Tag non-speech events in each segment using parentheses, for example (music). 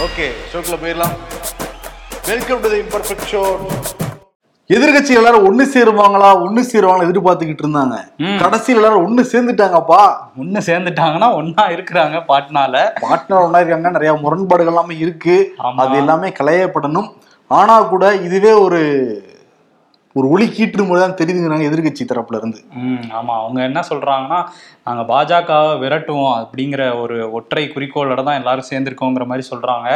Okay ஷோக்குள்ள போயிடலாம். Welcome to the imperfect show எதிர்கட்சி எல்லாரும் ஒண்ணு சேருவாங்களா ஒண்ணு சேருவாங்களா எதிர்பார்த்துக்கிட்டு இருந்தாங்க. கடைசியில் எல்லாரும் ஒண்ணு சேர்ந்துட்டாங்கப்பா. ஒண்ணு சேர்ந்துட்டாங்கன்னா ஒண்ணா இருக்கிறாங்க பாட்னால. பார்ட்னர் ஒண்ணா இருக்காங்க நிறைய முரண்பாடுகள் எல்லாமே இருக்கு. அது எல்லாமே களையப்படணும். ஆனா கூட இதுவே ஒரு ஒரு ஒளி கீற்று முறை தான் தெரியுதுங்கிறாங்க எதிர்கட்சி தரப்புல இருந்து. ஆமா. அவங்க என்ன சொல்றாங்கன்னா நாங்க பாஜகவை விரட்டுவோம் அப்படிங்கிற ஒரு ஒற்றை குறிக்கோளோட தான் எல்லாரும் சேர்ந்திருக்கோங்கிற மாதிரி சொல்றாங்க.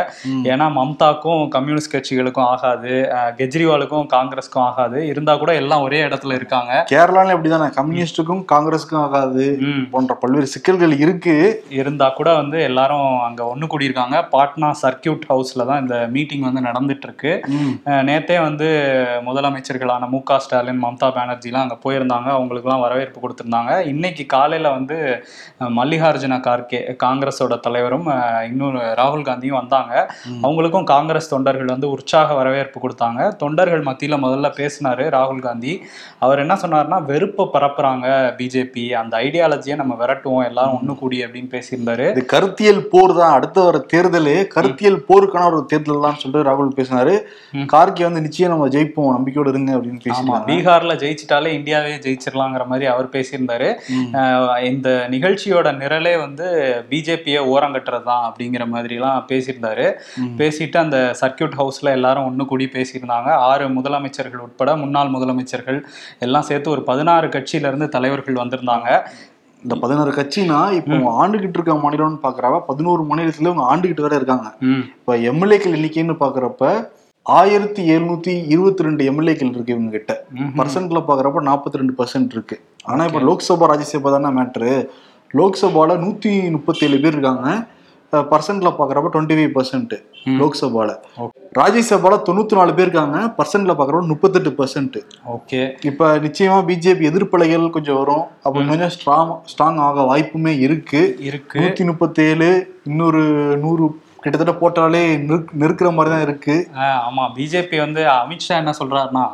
ஏன்னா மம்தாக்கும் கம்யூனிஸ்ட் கட்சிகளுக்கும் ஆகாது. கெஜ்ரிவாலுக்கும் காங்கிரஸ்க்கும் ஆகாது. இருந்தா கூட எல்லாம் ஒரே இடத்துல இருக்காங்க. கேரளால எப்படிதானே கம்யூனிஸ்டுக்கும் காங்கிரஸுக்கும் ஆகாது போன்ற பல்வேறு சிக்கல்கள் இருக்கு. இருந்தா கூட வந்து எல்லாரும் அங்க ஒண்ணு கூடியிருக்காங்க. பாட்னா சர்க்கியூட் ஹவுஸ்ல தான் இந்த மீட்டிங் வந்து நடந்துட்டு இருக்கு நேத்தே வந்து முதலமைச்சர்களான மு க ஸ்டாலின் மம்தா பானர்ஜிலாம் அங்கே போயிருந்தாங்க. அவங்களுக்குலாம் வரவேற்பு கொடுத்துருந்தாங்க. இன்னைக்கு காலையில் வந்து மல்லிகார்ஜுன கார்கே காங்கிரஸோட தலைவரும் இன்னொரு ராகுல் காந்தியும் வந்தாங்க. அவங்களுக்கும் காங்கிரஸ் தொண்டர்கள் வந்து உற்சாக வரவேற்பு கொடுத்தாங்க. தொண்டர்கள் மத்தியில் முதல்ல பேசினாரு ராகுல் காந்தி. அவர் என்ன சொன்னார்னா வெறுப்பை பரப்புறாங்க பிஜேபி. அந்த ஐடியாலஜியை நம்ம விரட்டுவோம். எல்லாரும் ஒன்று கூடி அப்படின்னு பேசியிருந்தாரு. இது கருத்தியல் போர் தான். அடுத்த வர தேர்தலே கருத்தியல் போருக்கான ஒரு தேர்தல் தான் சொல்லிட்டு ராகுல் பேசினாரு. கார்கே வந்து நிச்சயம் நம்ம ஜெயிப்போம். நம்பிக்கையோட இருங்க அப்படின்னு பேசினாங்க பீகார்ல ஜெயிச்சிட்டாலே இந்தியாவே ஜெயிச்சிடலாங்கிற மாதிரி அவர் பேசியிருந்தாரு. இந்த நிகழ்ச்சியோட நிரலே வந்து பிஜேபியை ஓரங்கட்டுறது தான் அப்படிங்கிற மாதிரிலாம் பேசியிருந்தாரு. பேசிட்டு அந்த சர்க்கியூட் ஹவுஸ்ல எல்லாரும் ஒன்று கூடி பேசியிருந்தாங்க. ஆறு முதலமைச்சர்கள் உட்பட முன்னாள் முதலமைச்சர்கள் எல்லாம் சேர்த்து ஒரு பதினாறு கட்சியில இருந்து தலைவர்கள் வந்திருந்தாங்க. இந்த பதினாறு கட்சினா இப்போ ஆண்டுகிட்டு இருக்க மாநிலம்னு பாக்குறப்ப பதினோரு மாநிலத்துல இவங்க ஆண்டுகிட்டு வேற இருக்காங்க. இப்ப எம்எல்ஏக்கள் எண்ணிக்கைன்னு பாக்குறப்ப ஆயிரத்தி எழுநூத்தி இருபத்தி ரெண்டு எம்எல்ஏக்கள் இருக்கு இவங்க கிட்ட. பர்சன்ட்ல பாக்குறப்ப நாற்பத்தி ரெண்டு பர்சன்ட் இருக்கு. ஆனா இப்ப லோக்சபா ராஜ்யசபா தானே மேட்ரு லோக்சபால நூத்தி முப்பத்தி ஏழு பேர் இருக்காங்க. பர்சன்ட்ல பாக்குறப்ப டுவெண்ட்டி ஃபைவ் பர்சன்ட். லோக்சபால. ராஜ்யசபால தொண்ணூத்தி நாலு பேர் இருக்காங்க. பர்சன்ட்ல பாக்குறப்ப முப்பத்தெட்டு பர்சன்ட் ஓகே இப்ப நிச்சயமா பிஜேபி எதிர்ப்பலைகள் கொஞ்சம் வரும். அப்ப கொஞ்சம் ஸ்ட்ராங் ஸ்ட்ராங் ஆக வாய்ப்புமே இருக்கு. இருக்கு. நூத்தி முப்பத்தி ஏழு இன்னொரு நூறு கிட்டத்தட்ட போட்டாலே நெருக்- நெருக்குற மாதிரி தான் இருக்கு. ஆமா. பிஜேபி வந்து அமித்ஷா என்ன சொல்றாருன்னா.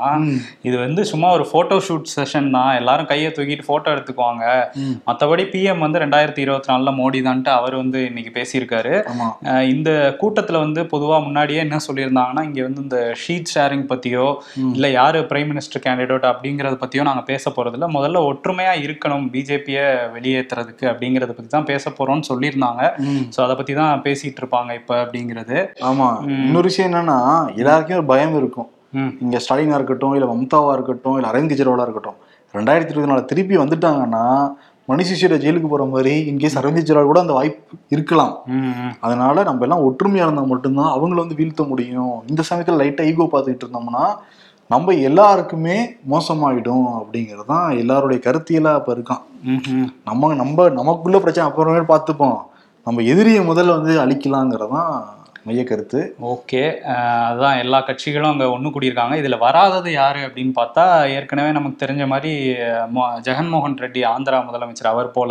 இது வந்து சும்மா ஒரு போட்டோ ஷூட் செஷன் தான். எல்லாரும் கையை தூக்கிட்டு போட்டோ எடுத்துக்குவாங்க. மற்றபடி பிஎம் வந்து ரெண்டாயிரத்தி இருபத்தி நாலுல மோடி தான்ட்டு அவர் வந்து இன்னைக்கு பேசியிருக்காரு. இந்த கூட்டத்துல வந்து பொதுவா முன்னாடியே என்ன சொல்லியிருந்தாங்கன்னா இங்க வந்து இந்த ஷீட் ஷேரிங் பத்தியோ இல்ல யாரு பிரைம் மினிஸ்டர் கேண்டிடேட் அப்படிங்கறத பத்தியோ நாங்க பேச போறது இல்ல முதல்ல ஒற்றுமையா இருக்கணும் பிஜேபியை வெளியேற்றுறதுக்கு அப்படிங்கறத பத்தி தான் பேச போறோம்னு சொல்லியிருந்தாங்க. ஸோ அதை பத்தி தான் பேசிட்டு இருப்பாங்க இப்ப அப்படிங்கிறது. ஆமா. இன்னொரு விஷயம் என்னன்னா எல்லாருக்கும் ஒரு பயம் இருக்கும். இங்க ஸ்டாலினா இருக்கட்டும் இல்ல மம்தாவா இருக்கட்டும் இல்ல அரவிந்த் கெஜ்ரிவாலா இருக்கட்டும். ரெண்டாயிரத்தி இருபத்தி நாலு திருப்பி வந்துட்டாங்கன்னா சிஷியோட ஜெயிலுக்கு போற மாதிரி இன்கேஸ் அரவிந்த் கெஜ்ரிவால் கூட அந்த வாய்ப்பு இருக்கலாம். அதனால நம்ம எல்லாம் ஒற்றுமையா இருந்தா மட்டும்தான் அவங்கள வந்து வீழ்த்த முடியும். இந்த சமயத்துல லைட்டா ஈகோ பார்த்துக்கிட்டு இருந்தோம்னா நம்ம எல்லாருக்குமே மோசமாயிடும் அப்படிங்கிறது தான் எல்லாருடைய கருத்தியலா இப்ப இருக்கான். நம்ம நம்ம நமக்குள்ள பிரச்சனை அப்புறமே பார்த்துப்போம். நம்ம எதிரியை முதல்ல வந்து அழிக்கலாங்கிறதான் மைய கருத்து ஓகே. அஹ் அதான் எல்லா கட்சிகளும் அங்கே ஒன்று கூடியிருக்காங்க. இதில் வராதது யாரு அப்படின்னு பார்த்தா ஏற்கனவே நமக்கு தெரிஞ்ச மாதிரி ஜெகன்மோகன் ரெட்டி ஆந்திரா முதலமைச்சர் அவர் போல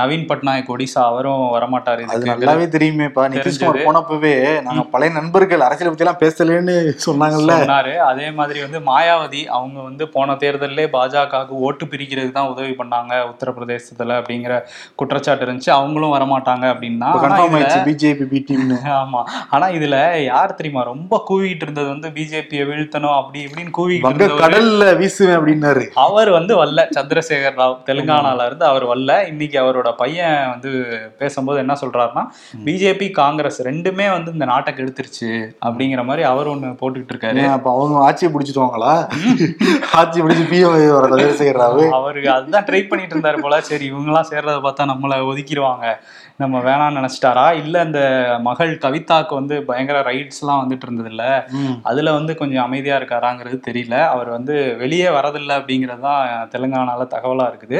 நவீன் பட்நாயக் ஒடிசா அவரும் வரமாட்டார். இதுக்கு நல்லாவே தெரியுமேப்பா நிதிஷ்குமார். போனப்பவே நாங்க பழைய நண்பர்கள் அரசியல் எல்லாம் பேசலன்னு சொன்னாங்கல்ல. சொன்னாரு. அதே மாதிரி வந்து மாயாவதி அவங்க வந்து போன தேர்தலிலே பாஜகவுக்கு ஓட்டு பிரிக்கிறதுக்கு தான் உதவி பண்ணாங்க உத்தரப்பிரதேசத்துல அப்படிங்கிற குற்றச்சாட்டு இருந்துச்சு. அவங்களும் வரமாட்டாங்க அப்படின்னா பிஜேபி (laughs) ஆமா. ஆனா இதுல யார் தெரியுமா? ரொம்ப கூவிட்டு இருந்தது வந்து பிஜேபியை வீழ்த்தணும் அப்படி இப்படின்னு இருந்தவர் கடல்ல வீசுவேன் அப்படின்னாரு. அவர் வந்து வரல. சந்திரசேகர் ராவ் தெலுங்கானால இருந்து அவர் வரல. இன்னைக்கு அவரோட பையன் வந்து பேசும்போது என்ன சொல்றாருன்னா பிஜேபி காங்கிரஸ் ரெண்டுமே வந்து இந்த நாட்டை கெடுத்துருச்சு அப்படிங்கிற மாதிரி அவர் ஒண்ணு போட்டுக்கிட்டு இருக்காரு அப்ப அவங்க ஆட்சியை பிடிச்சிட்டுவாங்களா? ஆட்சி பிடிச்சி பிஎம் சந்திரசேகர் ராவு. அவருக்கு அதுதான் ட்ரை பண்ணிட்டு இருந்தாரு போல. சரி இவங்கெல்லாம் சேர்றத பார்த்தா நம்மளை ஒதுக்கிடுவாங்க நம்ம வேணாம்னு நினைச்சிட்டாரா? இல்ல அந்த மகள் கவிதாக்கு வந்து பயங்கர ரைட்ஸ் எல்லாம் வந்துட்டு இருந்தது இல்ல. அதுல வந்து கொஞ்சம் அமைதியா இருக்காராங்கிறது தெரியல. அவர் வந்து வெளியே வரதில்லை அப்படிங்கிறது தான் தெலுங்கானால தகவலா இருக்குது.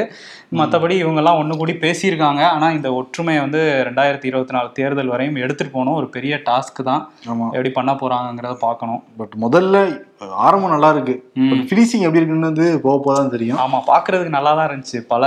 மற்றபடி இவங்கெல்லாம் ஒண்ணு கூடி பேசியிருக்காங்க. ஆனா இந்த ஒற்றுமையை வந்து ரெண்டாயிரத்தி இருபத்தி நாலு தேர்தல் வரையும் எடுத்துட்டு போகணும் ஒரு பெரிய டாஸ்க் தான். எப்படி பண்ண போறாங்கிறத பார்க்கணும். பட் முதல்ல ஆரம்பம் நல்லா இருக்கு. ஃபினிஷிங் எப்படி இருக்குன்னு வந்து போக போக தான் தெரியும். ஆமா பாக்குறதுக்கு நல்லா தான் இருந்துச்சு. பல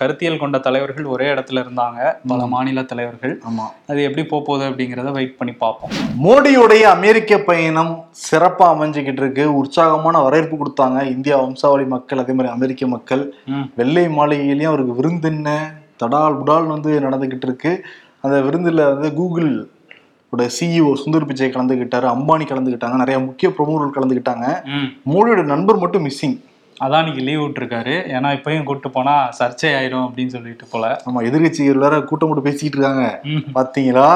கருத்தியல் கொண்ட தலைவர்கள் ஒரே இடத்துல இருந்தாங்க. பல மாநில தலைவர்கள். ஆமா. அது எப்படி போக போகுது அப்படிங்கிறத வெயிட் பண்ணி பார்ப்போம். மோடியுடைய அமெரிக்க பயணம் சிறப்பா அமைஞ்சுக்கிட்டு இருக்கு. உற்சாகமான வரவேற்பு கொடுத்தாங்க. இந்தியா வம்சாவளி மக்கள் அதே மாதிரி அமெரிக்க மக்கள். வெள்ளை மாளிகையிலயும் அவருக்கு விருந்தென்ன தடால் புடால் வந்து நடந்துகிட்டு இருக்கு. அந்த விருந்துல வந்து கூகுள் சிஇஓ சுந்தர் பிச்சை கலந்துக்கிட்டாரு அம்பானி கலந்துக்கிட்டாங்க நிறைய முக்கிய பிரமுகர்கள் கலந்துக்கிட்டாங்க ம். மோடியோட நண்பர் மட்டும் மிஸ்ஸிங் அதான் இன்னைக்கு லீவ் விட்டுருக்காரு. ஏன்னா இப்பயும் கூட்டு போனா சர்ச்சை ஆயிரும் அப்படின்னு சொல்லிட்டு போல. நம்ம எதிர்கட்சிகள் வேற கூட்டம் போட்டு பேசிக்கிட்டு இருக்காங்க. பாத்தீங்களா?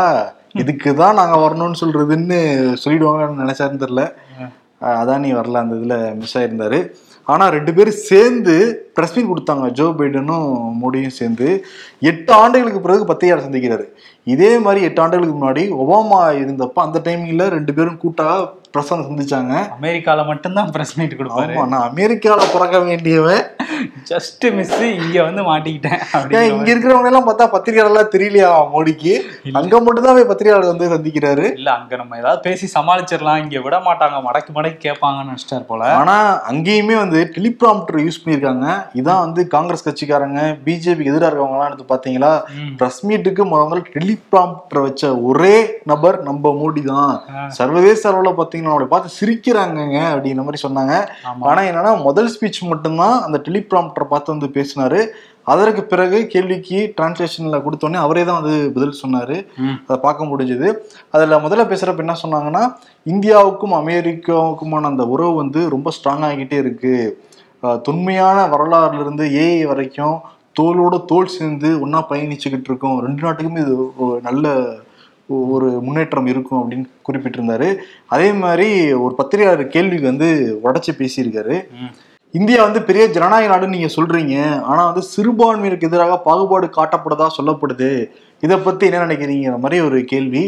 இதுக்கு தான் நாங்கள் வரணும்னு சொல்றதுன்னு சொல்லிடுவாங்கன்னு நினைச்சாருன்னு தெரில அதான் நீ வரல அந்த இதில் மிஸ் ஆயிருந்தாரு. ஆனால் ரெண்டு பேரும் சேர்ந்து ப்ரெஸ் மீட் கொடுத்தாங்க. ஜோ பைடனும் மோடியும் சேர்ந்து. எட்டு ஆண்டுகளுக்கு பிறகு பத்திரிகையாளர் சந்திக்கிறாரு. இதே மாதிரி எட்டு ஆண்டுகளுக்கு முன்னாடி ஒபாமா இருந்தப்ப அந்த டைமிங்கில் ரெண்டு பேரும் கூட்டாக பிரஸ் சந்திச்சாங்க. அமெரிக்கால மட்டும்தான் பிரஸ் மீட் கொடுப்பாரு. நான் அமெரிக்கால பிறக்க வேண்டியவன். ஜஸ்ட் மிஸ் இங்க வந்து மாட்டிக்கிட்டேன் இங்க இருக்கிறவங்க எல்லாம் பார்த்தா பத்திரிகையாளர்லாம் தெரியலையா மோடிக்கு? அங்க மட்டும் தான் போய் பத்திரிகையாளர் வந்து சந்திக்கிறாரு. இல்ல அங்க நம்ம ஏதாவது பேசி சமாளிச்சிடலாம். இங்க விட மாட்டாங்க. மடக்கி மடக்கி கேட்பாங்கன்னு நினைச்சிட்டாரு போல. ஆனா அங்கேயுமே வந்து டெலிபிராம்டர் யூஸ் பண்ணியிருக்காங்க. இதான் வந்து காங்கிரஸ் கட்சிக்காரங்க பிஜேபிக்கு எதிராக இருக்கவங்க எல்லாம் எடுத்து பாத்தீங்களா. பிரஸ் மீட்டுக்கு முதல்ல டெலிபிராம்டர் வச்ச ஒரே நபர் நம்ம மோடி தான். சர்வதேச அளவுல பாத்தீங்கன்னா அவளை பார்த்து சிரிக்கிறாங்கங்க அப்படின்ற மாதிரி சொன்னாங்க. ஆமா. ஆனா என்னன்னா முதல் ஸ்பீச் மட்டும்தான் அந்த டெலிபிராம்டர் பார்த்து வந்து பேசினாரு. அதற்கு பிறகு கேள்விக்கு டிரான்ஸ்லேஷன்ல கொடுத்தோடனே அவரே தான் வந்து பதில் சொன்னாரு. அதை பார்க்க முடிஞ்சது. அதில் முதல்ல பேசுகிறப்ப என்ன சொன்னாங்கன்னா இந்தியாவுக்கும் அமெரிக்காவுக்குமான அந்த உறவு வந்து ரொம்ப ஸ்ட்ராங் ஆகிட்டே இருக்கு. அஹ் தொன்மையான வரலாறுல இருந்து ஏஐ வரைக்கும் தோளோட தோல் சேர்ந்து ஒன்றா பயணிச்சுக்கிட்டு இருக்கோம். ரெண்டு நாட்டுக்குமே இது நல்ல ஒரு முன்னேற்றம் இருக்கும் அப்படின்னு குறிப்பிட்டிருந்தாரு. அதே மாதிரி ஒரு பத்திரிகையாளர் கேள்விக்கு வந்து உடச்சி பேசியிருக்காரு. இந்தியா வந்து பெரிய ஜனநாயக நாடுன்னு நீங்க சொல்றீங்க. ஆனா வந்து சிறுபான்மையினருக்கு எதிராக பாகுபாடு காட்டப்படுதா சொல்லப்படுது. இதை பத்தி என்ன நினைக்கிறீங்கிற மாதிரி ஒரு கேள்வி.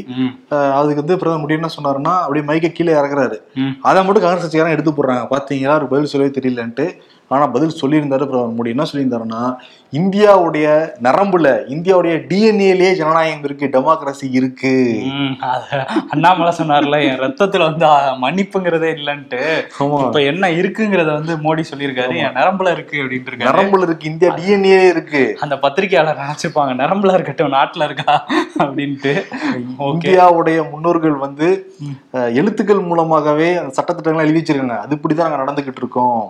அதுக்கு வந்து பிரதமர் மோடி என்ன சொன்னாருன்னா அப்படியே மைக்க கீழே இறக்குறாரு. அதை மட்டும் காங்கிரஸ் கட்சிக்காரன் எடுத்து போடுறாங்க. பாத்தீங்களா? ஒரு பதில் சொல்லவே தெரியலன்ட்டு. ஆனா பதில் சொல்லியிருந்தாரு பிரதமர் மோடி. என்ன சொல்லியிருந்தாருன்னா இந்தியாவுடைய நரம்புல இந்தியாவுடைய டிஎன்ஏலயே ஜனநாயகம் இருக்கு டெமோக்ரஸி இருக்கு. அண்ணாமலை சொன்னார்ல என் ரத்தத்துல வந்து மன்னிப்புங்கிறதே இல்லைன்ட்டு. இப்ப என்ன இருக்குங்கிறத வந்து மோடி சொல்லியிருக்காரு என் நரம்புல இருக்கு அப்படின்ட்டு நரம்புல இருக்கு இந்தியா டிஎன்ஏ இருக்கு. அந்த பத்திரிகையாளர் நினைச்சுப்பாங்க நரம்புல இருக்கட்டும் நாட்டுல இருக்கா அப்படின்ட்டு. இந்தியாவுடைய முன்னோர்கள் வந்து எழுத்துக்கள் மூலமாகவே அந்த சட்டத்திட்டங்களை எழுதி வச்சிருக்காங்க அது இப்படிதான் நாங்க நடந்துகிட்டு இருக்கோம்.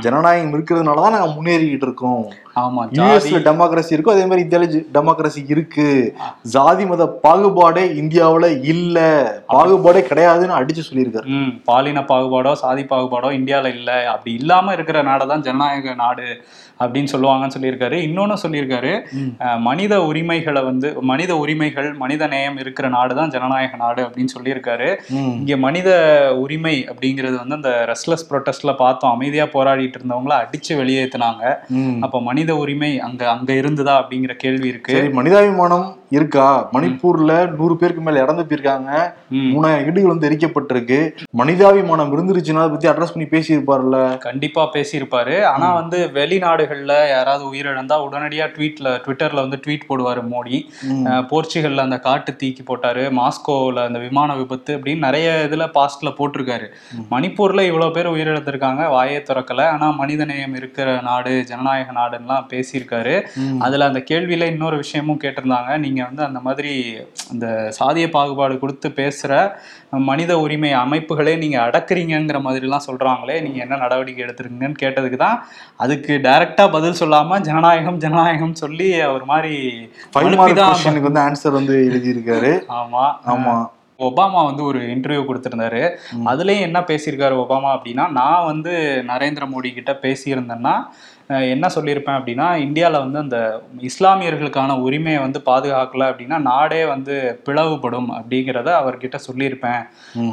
ஜனநாயகம் இருக்கிறதுனாலதான் நாங்க முன்னேறிக்கிட்டு இருக்கோம். ஆமா யூஎஸ்ல டெமோக்ரஸி இருக்கும் அதே மாதிரி இந்தியால டெமோக்ரஸி இருக்கு. ஜாதி மத பாகுபாடே இந்தியாவுல இல்ல. பாகுபாடே கிடையாதுன்னு அடிச்சு சொல்லியிருக்காரு. பாலின பாகுபாடோ சாதி பாகுபாடோ இந்தியால இல்ல. அப்படி இல்லாம இருக்கிற நாடை தான் ஜனநாயக நாடு. அப்படின்னு சொல்லுவாங்கன்னு சொல்லியிருக்காரு. இன்னொன்னு சொல்லியிருக்காரு. மனித உரிமைகளை வந்து மனித உரிமைகள் மனித நேயம் இருக்கிற நாடு தான் ஜனநாயக நாடு அப்படின்னு சொல்லியிருக்காரு. இங்க மனித உரிமை அப்படிங்கிறது வந்து அந்த ரெஸ்ட்லெஸ் ப்ரொட்டஸ்ட்ல பார்த்தோம். அமைதியா போராடிட்டு இருந்தவங்கள அடிச்சு வெளியேத்துனாங்க. அப்ப மனித உரிமை அங்க அங்க இருந்ததா அப்படிங்கிற கேள்வி இருக்கு. மனிதாபிமானம் இருக்கா? மணிப்பூர்ல நூறு பேருக்கு மேல இறந்து போயிருக்காங்க. ம். மூணாயிரம் வீடுகள் வந்து எரிக்கப்பட்டிருக்கு. மனிதாபிமானம் இருந்துருச்சுன்னா அதை பத்தி அட்ரஸ் பண்ணி பேசியிருப்பார்ல கண்டிப்பா பேசியிருப்பாரு. ஆனா வந்து வெளிநாடுகள்ல யாராவது உயிரிழந்தா உடனடியா ட்வீட்ல ட்விட்டர்ல வந்து ட்வீட் போடுவாரு மோடி. போர்ச்சுகல்ல அந்த காட்டு தீக்கி போட்டாரு. மாஸ்கோல அந்த விமான விபத்து அப்படின்னு நிறைய இதுல பாஸ்ட்ல போட்டிருக்காரு. மணிப்பூர்ல இவ்வளவு பேர் உயிரிழந்திருக்காங்க வாயே திறக்கல. ஆனா மனிதநேயம் இருக்கிற நாடு ஜனநாயக நாடுலாம் பேசியிருக்காரு. அதுல அந்த கேள்வியில இன்னொரு விஷயமும் கேட்டிருந்தாங்க. நீங்க வந்து அந்த மாதிரி அந்த சாதிய பாகுபாடு கொடுத்து பேசுற மனித உரிமை அமைப்புகளே நீங்க அடக்குறீங்கங்கிற மாதிரிலாம் சொல்றாங்களே நீங்க என்ன நடவடிக்கை எடுத்திருக்கீங்கன்னு கேட்டதுக்கு தான் அதுக்கு டைரக்டா பதில் சொல்லாம ஜனநாயகம் ஜனநாயகம் சொல்லி ஒரு மாதிரி கொஸ்டினுக்கு வந்து ஆன்சர் வந்து எழுதியிருக்காரு. ஆமா. ஆமா. ஒபாமா வந்து ஒரு இன்டர்வியூ கொடுத்திருந்தாரு. அதுலயும் என்ன பேசியிருக்காரு ஒபாமா அப்படின்னா நான் வந்து நரேந்திர மோடி கிட்ட பேசியிருந்தேன்னா என்ன சொல்லியிருப்பேன் அப்படின்னா இந்தியாவில் வந்து அந்த இஸ்லாமியர்களுக்கான உரிமையை வந்து பாதுகாக்கல அப்படின்னா நாடே வந்து பிளவுபடும் அப்படிங்கிறத அவர்கிட்ட சொல்லியிருப்பேன்.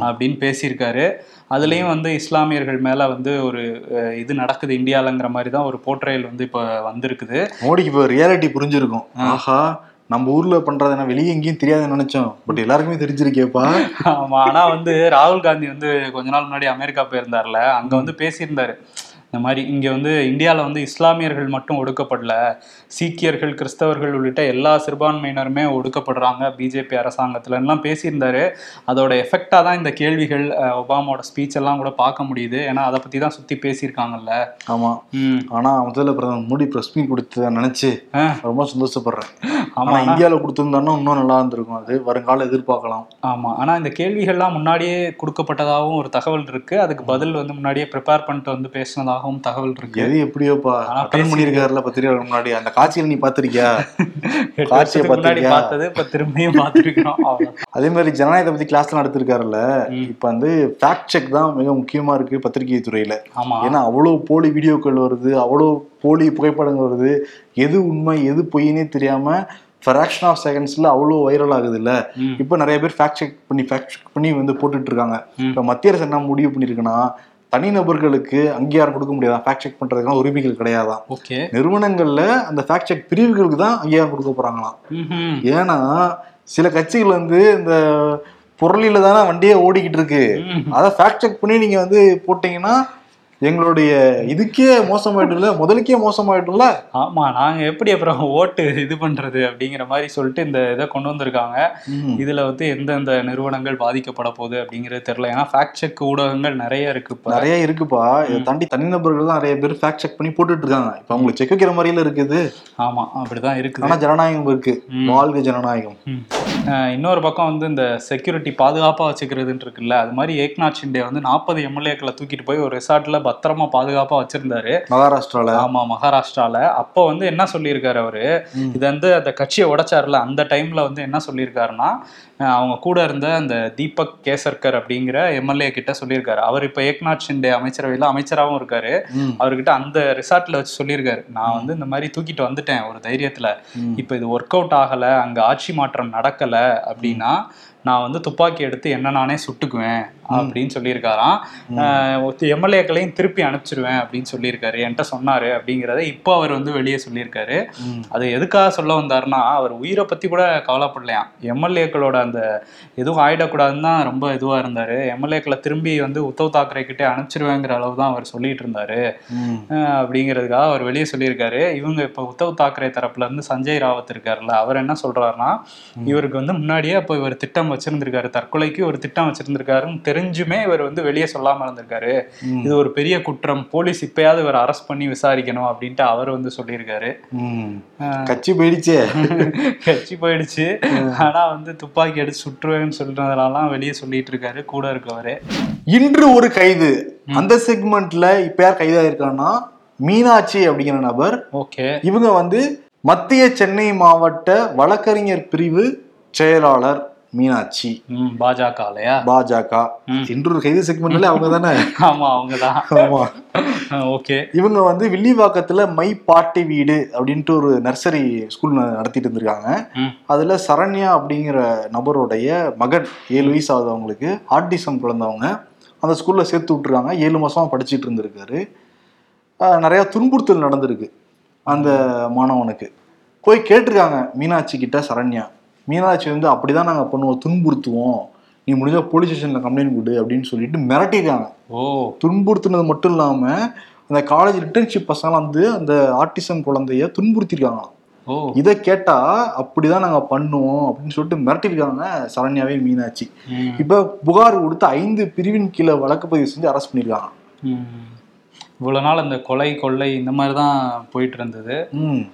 அப்படின்னு பேசியிருக்காரு. அதுலேயும் வந்து இஸ்லாமியர்கள் மேலே வந்து ஒரு இது நடக்குது இந்தியாலங்கிற மாதிரி தான் ஒரு போர்ட்ரேல் வந்து இப்போ வந்திருக்குது. மோடிக்கு இப்போ ரியாலிட்டி புரிஞ்சிருக்கும். ஆஹா நம்ம ஊர்ல பண்றது என்ன? வெளியே எங்கேயும் தெரியாதுன்னு நினைச்சோம். பட் எல்லாருக்குமே தெரிஞ்சிருக்கேப்பா. ஆமா ஆனா வந்து ராகுல் காந்தி வந்து கொஞ்ச நாள் முன்னாடி அமெரிக்கா போயிருந்தார்ல அங்க வந்து பேசியிருந்தாரு. இந்த மாதிரி இங்க வந்து இந்தியால வந்து இஸ்லாமியர்கள் மட்டும் ஒடுக்கப்படல. சீக்கியர்கள் கிறிஸ்தவர்கள் உள்ளிட்ட எல்லா சிறுபான்மையினருமே ஒடுக்கப்படுறாங்க. பிஜேபி அரசாங்கத்துல எல்லாம் பேசியிருந்தாரு. அதோட எஃபெக்டா தான் இந்த கேள்விகள் ஒபாமாவோட ஸ்பீச் எல்லாம் கூட பார்க்க முடியுது. ஏன்னா அதை பத்தி தான் சுத்தி பேசியிருக்காங்கல்ல. ஆமா. ம். ஆனா முதல்ல பிரதமர் மோடி பிரஸ் மீட் கொடுத்தத நினைச்சு. ரொம்ப சந்தோஷப்படுறேன். ஆமா ஆனா இந்தியால கொடுத்திருந்தாருன்னா இன்னும் நல்லா இருந்திருக்கும். அது வருங்கால எதிர்பார்க்கலாம். ஆமா. ஆனா இந்த கேள்விகள்லாம் முன்னாடியே கொடுக்கப்பட்டதாகவும் ஒரு தகவல் இருக்கு. அதுக்கு பதில் வந்து முன்னாடியே ப்ரிப்பேர் பண்ணிட்டு வந்து பேசினதாகவும் ஆகும் தகவல் இருக்கு எது எப்படியோப்பா அட்டன் பண்ணியிருக்காருல பத்திரிகையாளர் முன்னாடி அந்த காட்சியில் நீ பாத்திருக்கியா (laughs) காட்சியை பார்த்திருக்கியா? பார்த்தது இப்ப திரும்பியும் பார்த்திருக்கிறோம். அதே மாதிரி ஜனநாயகத்தை பத்தி கிளாஸ்ல நடத்திருக்காருல்ல. இப்ப வந்து ஃபேக்ட் செக் தான் மிக முக்கியமா இருக்கு பத்திரிகை துறையில ஆமா ஏன்னா அவ்வளவு போலி வீடியோக்கள் வருது அவ்வளவு போலி புகைப்படங்கள் வருது எது உண்மை எது பொய்னே தெரியாம ஃபிராக்ஷன் ஆஃப் செகண்ட்ஸ்ல அவ்வளோ வைரல் ஆகுது இல்ல. இப்போ நிறைய பேர் ஃபேக்ட் செக் பண்ணி ஃபேக்ட் செக் பண்ணி வந்து போட்டுட்டு இருக்காங்க. இப்போ மத்திய அரசு என்ன முடிவு பண்ணிருக்குன்னா தனிநபர்களுக்கு அங்கீகாரம் கொடுக்க முடியாதான் ஃபேக்ட் செக் பண்றதுக்கான உரிமைகள் கிடையாதான் ஓகே. நிறுவனங்கள்ல அந்த ஃபேக்ட் செக் பிரிவுகளுக்கு தான் அங்கீகாரம் கொடுக்க போறாங்களாம். ஏன்னா சில கட்சிகள் வந்து இந்த பொருளில தானே வண்டியே ஓடிக்கிட்டு இருக்கு. அதை ஃபேக்ட் செக் பண்ணி நீங்க வந்து போட்டீங்கன்னா எங்களுடைய இதுக்கே மோசமாயிடும்ல முதலுக்கே மோசமாயிடும்ல ஆமா நாங்க எப்படி அப்புறம் ஓட்டு இது பண்றது அப்படிங்கிற மாதிரி சொல்லிட்டு இந்த இதை கொண்டு வந்திருக்காங்க. இதுல வந்து எந்தெந்த நிறுவனங்கள் பாதிக்கப்பட போகுது அப்படிங்கிறது தெரியல. ஏன்னா ஃபேக்ட் செக் ஊடகங்கள் நிறைய இருக்கு இப்ப. நிறைய இருக்குப்பா. இதை தாண்டி தனிநபர்கள் தான் நிறைய பேர் ஃபேக்ட் செக் பண்ணி போட்டுட்டு இருக்காங்க. இப்ப அவங்களுக்கு செக் வைக்கிற மாதிரில இருக்குது. ஆமா அப்படிதான் இருக்குது. ஆனா ஜனநாயகம் இருக்கு. வாழ்க ஜனநாயகம். இன்னொரு பக்கம் வந்து இந்த செக்யூரிட்டி பாதுகாப்பா வச்சுக்கிறதுன்னு இருக்குல்ல அது மாதிரி ஏக்நாத் ஷிண்டே வந்து நாற்பது எம்எல்ஏக்களை தூக்கிட்டு போய் ஒரு ரிசார்ட்ல பத்திரமா பாதுகாப்பா வச்சிருந்தாரு. மகாராஷ்டிரால? ஆமா மகாராஷ்டிரால. அப்போ வந்து என்ன சொல்லியிருக்காரு அவரு. இது வந்து அந்த கட்சியை உடைச்சாருல அந்த டைம்ல வந்து என்ன சொல்லியிருக்காருன்னா அவங்க கூட இருந்த அந்த தீபக் கேசர்கர் அப்படிங்கிற எம்எல்ஏ கிட்ட சொல்லியிருக்காரு. அவர் இப்ப ஏக்நாத் ஷிண்டே அமைச்சரவையில அமைச்சராகவும் இருக்காரு. அவர்கிட்ட அந்த ரிசார்ட்ல வச்சு சொல்லியிருக்காரு. நான் வந்து இந்த மாதிரி தூக்கிட்டு வந்துட்டேன் ஒரு தைரியத்துல. இப்போ இது ஒர்க் அவுட் ஆகல அங்க ஆட்சி மாற்றம் நடக்கல அப்படின்னா நான் வந்து துப்பாக்கி எடுத்து என்ன நானே சுட்டுக்குவேன் அப்படின்னு சொல்லியிருக்காராம். எம்எல்ஏக்களையும் திருப்பி அனுப்பிச்சிருவேன் அப்படின்னு சொல்லியிருக்காரு. என்கிட்ட சொன்னாரு அப்படிங்கிறத இப்போ அவர் வந்து வெளியே சொல்லியிருக்காரு. அது எதுக்காக சொல்ல வந்தாருன்னா அவர் உயிரை பத்தி கூட கவலைப்படலையாம். எம்எல்ஏக்களோட அந்த எதுவும் ஆயிடக்கூடாதுன்னு தான் ரொம்ப இதுவா இருந்தாரு. எம்எல்ஏக்களை திரும்பி வந்து உத்தவ் தாக்கரே கிட்டே அனுப்பிச்சிருவேங்கிற அளவு தான் அவர் சொல்லிட்டு இருந்தாரு. அப்படிங்கிறதுக்காக அவர் வெளியே சொல்லியிருக்காரு. இவங்க இப்போ உத்தவ் தாக்கரே தரப்புல இருந்து சஞ்சய் ராவத் இருக்காருல்ல அவர் என்ன சொல்றாருன்னா இவருக்கு வந்து முன்னாடியே அப்போ இவர் திட்டம் வச்சிருந்திருக்காரு. தற்கொலைக்கு ஒரு திட்டம் வச்சிருந்திருக்காருன்னு தெரிஞ்சுமே இவர் வந்து வெளியே சொல்லாம இருந்திருக்காரு. இது ஒரு பெரிய குற்றம். போலீஸ் இப்பயாவது இவர் அரெஸ்ட் பண்ணி விசாரிக்கணும் அப்படின்ட்டு அவர் வந்து சொல்லியிருக்காரு. கட்சி போயிடுச்சே. (laughs) கட்சி போயிடுச்சு. ஆனா வந்து துப்பாக்கி எடுத்து சுற்றுவேன்னு சொல்றதுனாலாம் வெளியே சொல்லிட்டு இருக்காரு கூட இருக்கவரு. இன்று ஒரு கைது. அந்த செக்மெண்ட்ல இப்ப யார் கைதாயிருக்கான்னா மீனாட்சி அப்படிங்கிற நபர். ஓகே. இவங்க வந்து மத்திய சென்னை மாவட்ட வழக்கறிஞர் பிரிவு செயலாளர். மீனாட்சி பாஜக ம். இன்று ஒரு கைது செக்மெண்ட்ல அவங்க தானே? (laughs) ஆமா அவங்கதான் ஆமா. ஓகே. இவங்க வந்து வில்லிவாக்கத்துல மை பாட்டி வீடு அப்படின்ட்டு ஒரு நர்சரி ஸ்கூல் நடத்திட்டு இருந்திருக்காங்க. அதுல சரண்யா அப்படிங்கிற நபருடைய மகன் ஏழு வயசு ஆகுது அவங்களுக்கு ஆர்டிசம் குழந்தவங்க அந்த ஸ்கூல்ல சேர்த்து விட்டுருக்காங்க. ஏழு மாசமா படிச்சுட்டு இருந்திருக்காரு. நிறைய துன்புறுத்தல் நடந்திருக்கு அந்த மாணவனுக்கு. போய் கேட்டிருக்காங்க மீனாட்சி கிட்ட சரண்யா. மீனாட்சி வந்து அப்படிதான் நாங்க பண்ணுவோம். துன்புறுத்துவோம். நீ முடிஞ்சா போலீஸ் ஸ்டேஷன்ல கம்ப்ளைண்ட் கொடு அப்படின்னு சொல்லிட்டு மிரட்டிருக்காங்க. ஓ. துன்புறுத்துனது மட்டும் இல்லாம அந்த காலேஜ் ரிட்டர்ன்ஷிப் பசங்க வந்து அந்த ஆர்டிசம் குழந்தைய துன்புறுத்திருக்காங்களாம் ஓ. இதை கேட்டா அப்படிதான் நாங்க பண்ணுவோம் அப்படின்னு சொல்லிட்டு மிரட்டிருக்காங்க சரண்யாவே மீனாட்சி. இப்ப புகார் கொடுத்து ஐந்து பிரிவின் கீழே வழக்கு பதிவு செஞ்சு அரெஸ்ட் பண்ணிருக்காங்க. ம். இவ்வளவு நாள் அந்த கொலை கொள்ளை இந்த மாதிரி தான் போயிட்டு இருந்தது.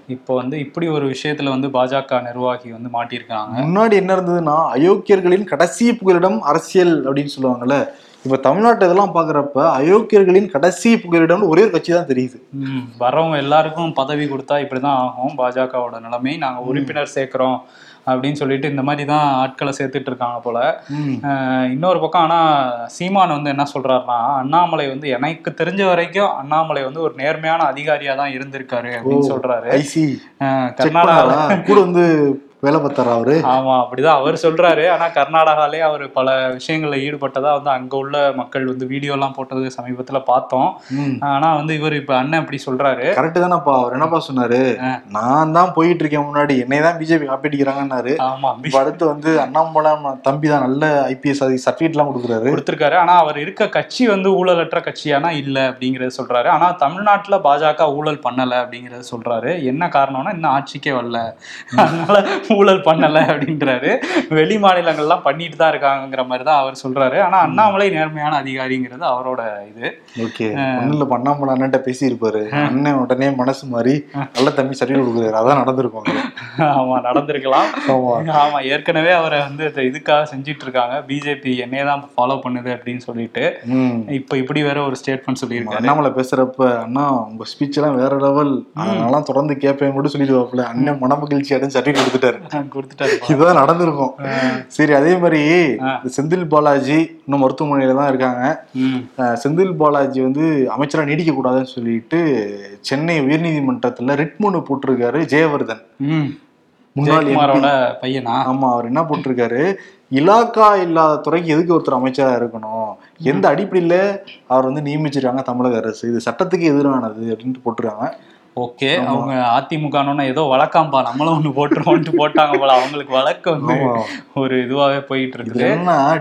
இப்போ வந்து இப்படி ஒரு விஷயத்துல வந்து பாஜக நிர்வாகி வந்து மாட்டியிருக்காங்க. முன்னாடி என்ன இருந்ததுன்னா அயோக்கியர்களின் கடைசி புகலிடம் அரசியல் அப்படின்னு சொல்லுவாங்கல்ல. இப்ப தமிழ்நாட்டு இதெல்லாம் பாக்குறப்ப அயோக்கியர்களின் கடைசி புகலிடம் ஒரே ஒரு கட்சி தான் தெரியுது. ம், வர்றவங்க எல்லாருக்கும் பதவி கொடுத்தா இப்படிதான் ஆகும். பாஜகவோட நிலைமை நாங்க உறுப்பினர் சேர்க்கிறோம். அப்படின்னு சொல்லிட்டு இந்த மாதிரி தான் ஆட்களை சேர்த்துட்டு இருக்காங்க போல. இன்னொரு பக்கம் ஆனா சீமான் வந்து என்ன சொல்றாருன்னா அண்ணாமலை வந்து எனக்கு தெரிஞ்ச வரைக்கும் அண்ணாமலை வந்து ஒரு நேர்மையான அதிகாரியா தான் இருந்திருக்காரு அப்படின்னு சொல்றாரு. பண்ணாரா? கூட வந்து வேலை பார்த்தாரா அவரு? ஆமா அப்படிதான் அவர் சொல்றாரு. ஆனா கர்நாடகாலே அவர் பல விஷயங்கள்ல ஈடுபட்டதா வந்து அங்க உள்ள மக்கள் வந்து வீடியோ எல்லாம் போட்டது சமீபத்துல பார்த்தோம். ஆனா வந்து இவர் இப்ப அண்ணன் இப்படி சொல்றாரு. கரெக்ட் தானப்பா. அவர் என்னப்பா சொன்னாரு? நான் தான் போயிட்டு இருக்கேன் முன்னாடி. என்னை தான் பிஜேபி காப்பிடிக்கிறாங்கன்னாரு ஆமா அடுத்து வந்து அண்ணாமலை தம்பி தான் நல்ல ஐபிஎஸ் சர்டிஃபிகேட் எல்லாம் கொடுக்குறாரு. கொடுத்திருக்காரு. ஆனா அவர் இருக்க கட்சி வந்து ஊழலற்ற கட்சியானா இல்ல அப்படிங்கறத சொல்றாரு. ஆனா தமிழ்நாட்டுல பாஜக ஊழல் பண்ணல அப்படிங்கறத சொல்றாரு. என்ன காரணம்னா இன்னும் ஆட்சிக்கே வரல. அதனால ஊழல் பண்ணல அப்படின்றாரு. வெளி மாநிலங்கள்லாம் பண்ணிட்டு தான் இருக்காங்கங்கிற மாதிரி தான் அவர் சொல்றாரு. ஆனா அண்ணாமலை நேர்மையான அதிகாரிங்கிறது அவரோட இது. ஓகே. இல்ல பண்ணாமல அண்ணன்ட்ட பேசி இருப்பாரு அண்ணன் உடனே மனசு மாறி நல்ல தம்பி சரி கொடுக்குறாரு. அதான் நடந்திருக்கும். ஆமா நடந்திருக்கலாம். ஆமா. ஏற்கனவே அவரை வந்து இதுக்காக செஞ்சிட்டு இருக்காங்க பிஜேபி என்னைய தான் ஃபாலோ பண்ணுது அப்படின்னு சொல்லிட்டு. இப்ப இப்படி வேற ஒரு ஸ்டேட்மெண்ட் சொல்லியிருக்காரு. அண்ணாமலை பேசுறப்ப அண்ணா உங்க ஸ்பீச் எல்லாம் வேற லெவல் அதனால தொடர்ந்து கேட்பேன் மட்டும் சொல்லிடுவாப்ல அண்ணன் மனமகிழ்ச்சி அடைஞ்சு சர்டிஃபிகேட் கொடுத்துட்டாரு. இதுதான் நடந்திருக்கும். சரி அதே மாதிரி செந்தில் பாலாஜி இன்னும் மருத்துவமனையில தான் இருக்காங்க. செந்தில் பாலாஜி வந்து அமைச்சரா நீடிக்க கூடாதுன்னு சொல்லிட்டு சென்னை உயர்நீதிமன்றத்துல ரிட் மனு போட்டிருக்காரு ஜெயவர்தன். முன்னாள் பையனா? ஆமா அவர் என்ன போட்டிருக்காரு? இலாக்கா இல்லாத துறைக்கு எதுக்கு ஒருத்தர் அமைச்சரா இருக்கணும்? எந்த அடிப்படையில அவர் வந்து நியமிச்சிருக்காங்க தமிழக அரசு? இது சட்டத்துக்கு எதிரானது அப்படின்ட்டு போட்டிருக்காங்க. ஓகே அவங்க அதிமுகன்னு ஏதோ வழக்காம்பா நம்மளும் ஒண்ணு போட்டுருவோம்ட்டு போட்டாங்க போல அவங்களுக்கு வழக்கு வந்து. ஒரு இதுவாவே போயிட்டு இதுல இருக்குது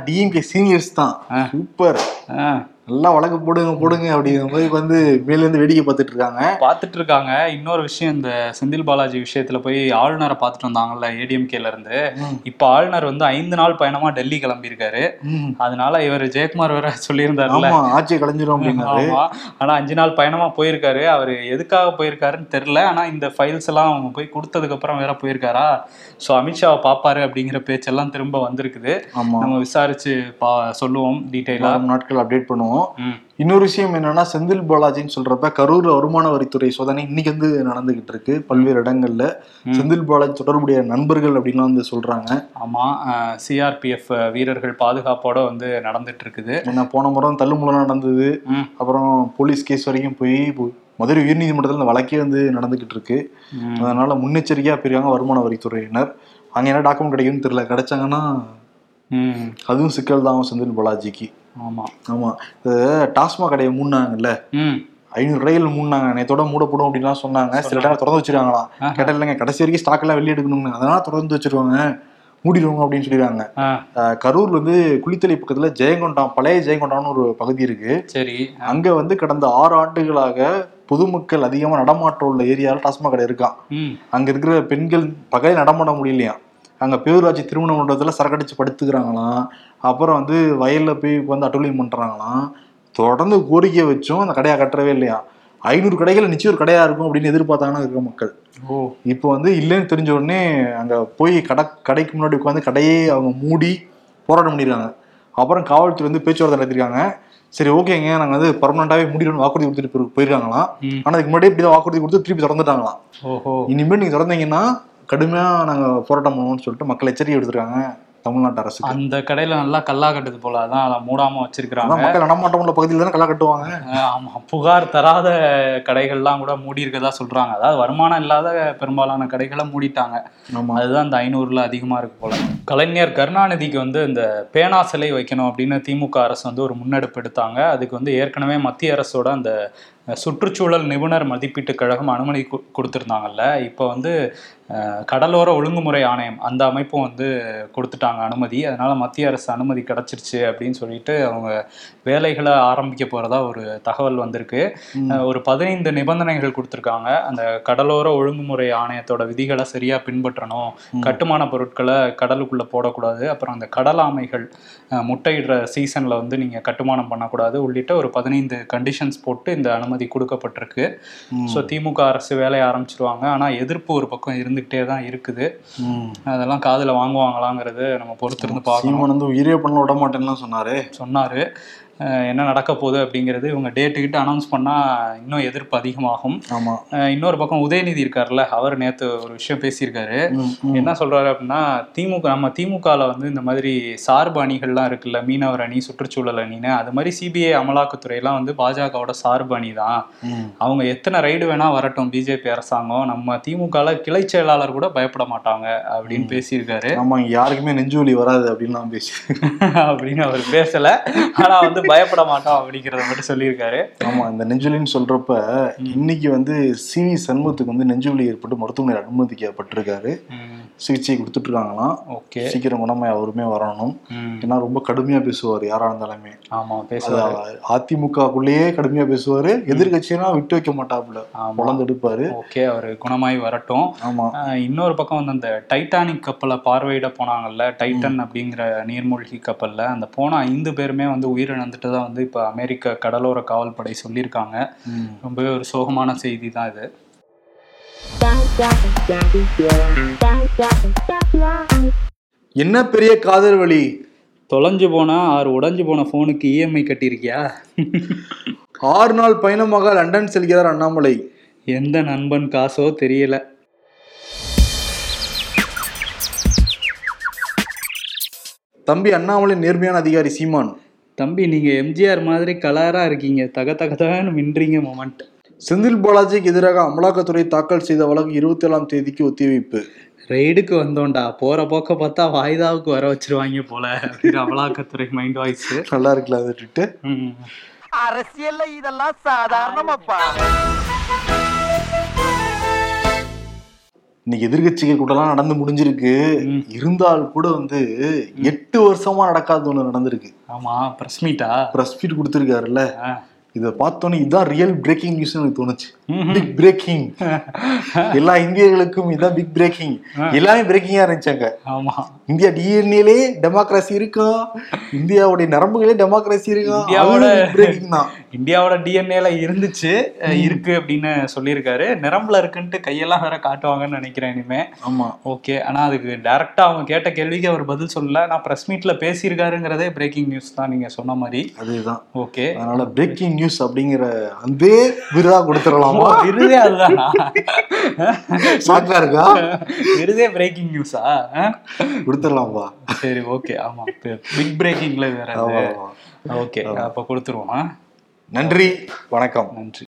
டிஎம்கே சீனியர்ஸ் தான். சூப்பர் ஆ, நல்லா வழக்கு போடுங்க போடுங்க அப்படிங்கிற மாதிரி வந்து மேல இருந்து வேடிக்கை பார்த்துட்டு இருக்காங்க. பார்த்துட்டு இருக்காங்க. இன்னொரு விஷயம் இந்த செந்தில் பாலாஜி விஷயத்துல போய் ஆளுநரை பார்த்துட்டு வந்தாங்கல்ல ஏடிஎம்கேல இருந்து. இப்ப ஆளுநர் வந்து ஐந்து நாள் பயணமா டெல்லி கிளம்பியிருக்காரு. அதனால இவர் ஜெயக்குமார் வேற சொல்லியிருந்தாருல்ல ஆமா ஆட்சியை கலைஞ்சிரும் ஆனா அஞ்சு நாள் பயணமா போயிருக்காரு. அவரு எதுக்காக போயிருக்காருன்னு தெரியல. ஆனா இந்த ஃபைல்ஸ் எல்லாம் அவங்க போய் கொடுத்ததுக்கு அப்புறம் வேற போயிருக்காரா? சோ அமித்ஷாவை பாப்பாரு அப்படிங்கிற பேச்செல்லாம் திரும்ப வந்திருக்குது. நம்ம விசாரிச்சு பா சொல்லுவோம் டீட்டெயிலா வாரம் நாட்கள் அப்டேட் பண்ணுவோம். ம். இன்னொரு விஷயம் என்னன்னா செந்தில் பாலாஜின்னு சொல்றப்ப கரூர் வருமான வரித்துறை சோதனை இன்னைக்கு வந்து நடந்துகிட்டு இருக்கு பல்வேறு இடங்கள்ல. செந்தில் பாலாஜி தொடர்புடைய நண்பர்கள் அப்படின்லாம் வந்து சொல்றாங்க. ஆமா சிஆர்பிஎஃப் வீரர்கள் பாதுகாப்போட வந்து நடந்துட்டு இருக்குது. ஏன்னா போன முறை தள்ளுமுலாம் நடந்தது. அப்புறம் போலீஸ் கேஸ் வரைக்கும் போய் மதுரை உயர்நீதிமன்றத்தில் இந்த வழக்கே வந்து நடந்துகிட்டு இருக்கு. அதனால முன்னெச்சரிக்கையா போயிருக்காங்க வருமான வரித்துறையினர். அங்க என்ன டாக்குமெண்ட் கிடைக்கும்னு தெரியல. கிடைச்சாங்கன்னா அதுவும் சிக்கல் தான் செந்தில் பாலாஜிக்கு. ஆமா. ஆமா. இது டாஸ்மாக் கடையை மூடினாங்கல்ல? ம். ஐநூறு கடைகள் மூடினாங்க. நேத்தோட மூடப்படும் அப்படின்லாம் சொன்னாங்க. சில இடங்கள் திறந்து வச்சிருக்காங்களாம். ஆஹா. கேட்டா இல்லைங்க கடைசி வரைக்கும் ஸ்டாக் எல்லாம் வெளியே எடுக்கணும்னு. அதனால திறந்து வச்சிருவாங்க. மூடிடுவாங்க அப்படின்னு சொல்லிடுறாங்க. கரூர்ல வந்து குளித்தலை பக்கத்துல ஜெயங்கொண்டாம் பழைய ஜெயங்கொண்டாம்னு ஒரு பகுதி இருக்கு. சரி. அங்க வந்து கடந்த ஆறு ஆண்டுகளாக பொதுமக்கள் அதிகமா நடமாட்டம் உள்ள ஏரியாவில் டாஸ்மாக் கடை இருக்கான் அங்க இருக்கிற பெண்கள் பகலில் நடமாட முடியலையா அங்க பேரூராட்சி திருமண மண்டபத்துல சரக்கடிச்சு படுத்துக்கிறாங்களாம். அப்புறம் வந்து வயல்ல போய் வந்து அட்டூழியம் பண்றாங்களாம். தொடர்ந்து கோரிக்கை வச்சும் அந்த கடையா கட்டவே இல்லையா? ஐநூறு கடைகள் நிச்சயம் ஒரு கடையா இருக்கும் அப்படின்னு எதிர்பார்த்தாங்கன்னா இருக்கிற மக்கள். ஓ. இப்போ வந்து இல்லைன்னு தெரிஞ்ச உடனே அங்க போய் கடை கடைக்கு முன்னாடி உட்காந்து கடையே அவங்க மூடி போராட்டம் பண்ணிருக்காங்க. அப்புறம் காவல்துறை வந்து பேச்சுவார்த்தை நடத்திருக்காங்க. சரி ஓகேங்க. நாங்க வந்து பர்மனண்டாவே மூடிடணும் வாக்குறுதி கொடுத்துட்டு போய்- போயிருக்காங்களாம். ம். ஆனா அதுக்கு முன்னாடி இப்படி தான் வாக்குறுதி கொடுத்து திருப்பி திறந்துட்டாங்களாம். ஓஹோ. இனிமேல் நீங்க திறந்தீங்கன்னா கடுமையா நாங்க போராட்டம் பண்ணுவோம்னு சொல்லிட்டு மக்கள் எச்சரிக்கை எடுத்திருக்காங்க தமிழ்நாட்டு அரசுக்கு. அந்த கடையில நல்லா கல்லா கட்டுது போல அதான் அதை மூடாம வச்சிருக்கிறாங்க. மக்கள் நடமாட்டம் உள்ள பகுதியில் தானே கல்லா கட்டுவாங்க. அஹ் ஆமா புகார் தராத கடைகள்லாம் கூட மூடி இருக்கதா சொல்றாங்க. அதாவது வருமானம் இல்லாத பெரும்பாலான கடைகளை மூடிட்டாங்க. அதுதான் இந்த ஐநூறுல அதிகமா இருக்கு போல. கலைஞர் கருணாநிதிக்கு வந்து இந்த பேனா சிலை வைக்கணும் அப்படின்னு திமுக அரசு வந்து ஒரு முன்னெடுப்பு எடுத்தாங்க. அதுக்கு வந்து ஏற்கனவே மத்திய அரசோட அந்த சுற்றுச்சூழல் நிபுணர் மதிப்பீட்டு கழகம் அனுமதி கொடுத்திருந்தாங்கல்ல. இப்போ வந்து கடலோர ஒழுங்குமுறை ஆணையம் அந்த அமைப்பும் வந்து கொடுத்துட்டாங்க அனுமதி. அதனால மத்திய அரசு அனுமதி கிடைச்சிருச்சு அப்படின்னு சொல்லிட்டு அவங்க வேலைகளை ஆரம்பிக்க போறதா ஒரு தகவல் வந்திருக்கு. ஒரு பதினைந்து நிபந்தனைகள் கொடுத்துருக்காங்க. அந்த கடலோர ஒழுங்குமுறை ஆணையத்தோட விதிகளை சரியா பின்பற்றணும். கட்டுமான பொருட்களை கடலுக்குள்ள போடக்கூடாது. அப்புறம் அந்த கடல் ஆமைகள் அஹ், முட்டையிடுற சீசன்ல வந்து நீங்க கட்டுமானம் பண்ணக்கூடாது. உள்ளிட்ட ஒரு பதினைந்து கண்டிஷன்ஸ் போட்டு இந்த அனுமதி கொடுக்கப்பட்டிருக்கு. ஸோ திமுக அரசு வேலையை ஆரம்பிச்சிருவாங்க. ஆனா எதிர்ப்பு ஒரு பக்கம் இருந்துகிட்டே தான் இருக்குது. அதெல்லாம் காதுல வாங்குவாங்களாங்கிறது நம்ம பொறுத்திருந்து பார்க்கணும். வந்து உயிரே பண்ண விட மாட்டேன்னுலாம் சொன்னாரு. சொன்னாரு. என்ன நடக்க போகுது அப்படிங்கிறது இவங்க டேட்டுக்கிட்ட அனௌன்ஸ் பண்ணா இன்னும் எதிர்ப்பு அதிகமாகும். ஆமா. அஹ் இன்னொரு பக்கம் உதயநிதி இருக்காருல்ல அவர் நேத்து ஒரு விஷயம் பேசியிருக்காரு. என்ன சொல்றாரு அப்படின்னா திமுக நம்ம திமுகல வந்து இந்த மாதிரி சார்பு அணிகள்லாம் இருக்குல்ல மீனவர் அணி சுற்றுச்சூழல் அணின்னு அது மாதிரி சிபிஐ அமலாக்கத்துறையெல்லாம் வந்து பாஜகவோட சார்பு அணி தான். அவங்க எத்தனை ரைடு வேணா வரட்டும் பிஜேபி அரசாங்கம் நம்ம திமுகல கிளை செயலாளர் கூட பயப்பட மாட்டாங்க அப்படின்னு பேசியிருக்காரு. ஆமா இங்க யாருக்குமே நெஞ்சு வலி வராது அப்படின்லாம் பேசி (laughs) அப்படின்னு அவர் பேசல. ஆனா வந்து பயப்பட மாட்டோம் அப்படிங்கிறத மட்டும் சொல்லியிருக்காரு. ஆமா இந்த நெஞ்சுவலின்னு சொல்றப்ப இன்னைக்கு வந்து சி வி சண்முகத்துக்கு வந்து நெஞ்சுவலி ஏற்பட்டு மருத்துவமனையில் அனுமதிக்கப்பட்டிருக்காரு. சிகிச்சை கொடுத்துட்டு இருக்காங்களாம் ஓகே. சீக்கிரம் குணமாய் அவருமே வரணும். ஏன்னா ரொம்ப கடுமையா பேசுவார் யாரா இருந்தாலுமே. ஆமா அது பேசுவாரு அதிமுகக்குள்ளேயே கடுமையா பேசுவாரு. எதிர்கட்சியெல்லாம் விட்டு வைக்க மாட்டாப்புல. எடுப்பாரு. ஓகே அவர் குணமாய் வரட்டும். ஆமா. ஆஹ் இன்னொரு பக்கம் வந்து அந்த டைட்டானிக் கப்பலை பார்வையிட போனாங்கல்ல டைட்டன் அப்படிங்கிற நீர்மூழ்கி கப்பல்ல. அந்த போன ஐந்து பேருமே வந்து உயிரிழந்துட்டு தான் வந்து இப்போ அமெரிக்க கடலோர காவல்படை சொல்லியிருக்காங்க. ரொம்பவே ஒரு சோகமான செய்தி தான் இது. என்ன பெரிய காதல் வழி தொலைஞ்சு போனா ஆறு உடைஞ்சு போன ஃபோனுக்கு இஎம்ஐ கட்டியிருக்கியா? ஆறு நாள் பயணமாக லண்டன் செல்கிறார் அண்ணாமலை. எந்த நண்பன் காசோ தெரியல. தம்பி அண்ணாமலை நேர்மையான அதிகாரி சீமான். தம்பி நீங்க எம்ஜிஆர் மாதிரி கலரா இருக்கீங்க. தக தக தகன்னு மின்றீங்க மொமெண்ட் செந்தில் பாலாஜிக்கு எதிராக அமலாக்கத்துறை தாக்கல் செய்த வழக்கு இருபத்தி ஏழாம் தேதிக்கு ஒத்திவைப்பு. ரெய்டுக்கு வந்தோம்டா. போற போக்க பார்த்தா வாய்தாவுக்கு வர வச்சிருவாங்க போல அமலாக்கத்துறை மைண்ட் வாய்ஸ் நல்லா இருக்குல்ல அதை அரசியல்ல இதெல்லாம் சாதாரணமாப்பா. இன்னைக்கு எதிர்கட்சிகள் கூட்டம்லாம் நடந்து முடிஞ்சிருக்கு. இருந்தால் கூட வந்து எட்டு வருஷமா நடக்காத ஒண்ணு நடந்திருக்கு. ஆமா பிரஸ் மீட்டா பிரஸ் ஃபீட் கொடுத்துருக்காருல்ல. இதை பார்த்தோன்னே இதுதான் ரியல் பிரேக்கிங் நியூஸ் எனக்கு தோணுச்சு. பிக் பிரேக்கிங் (laughs) எல்லா இந்தியர்களுக்கும் இதான் பிக் பிரேக்கிங் எல்லாமே பிரேக்கிங்கா இருந்துச்சாங்க. ஆமா. இந்தியா டிஎன்ஏலே டெமோக்ரஸி இருக்கும் இந்தியாவுடைய நரம்புகளே டெமோக்ரஸி இருக்கும் பிரேக்கிங் தான். இந்தியாவோட டிஎன்ஏல இருந்துச்சு இருக்கு அப்படின்னு சொல்லியிருக்காரு. நிரம்புல இருக்குன்ட்டு கையெல்லாம் வேற காட்டுவாங்கன்னு நினைக்கிறேன் இனிமே. ஆமா. ஓகே. ஆனா அதுக்கு டைரக்டா அவங்க கேட்ட கேள்விக்கு அவர் பதில் சொல்லல. நான் பிரஸ் மீட்ல பேசியிருக்காருங்கிறதே பிரேக்கிங் நியூஸ் தான் நீங்க சொன்ன மாதிரி. அதேதான். ஓகே. அதனால பிரேக்கிங் நியூஸ் அப்படிங்கிற அந்த விருதா கொடுத்துடலாமா? விருதே அதுதானா? இருக்கா? விருதே பிரேக்கிங் நியூஸா கொடுத்துடலாம்பா சரி ஓகே. ஆமா. பிக் பிரேக்கிங்ல வேற. ஓகே. அப்ப கொடுத்துருவோம்? நன்றி வணக்கம். நன்றி.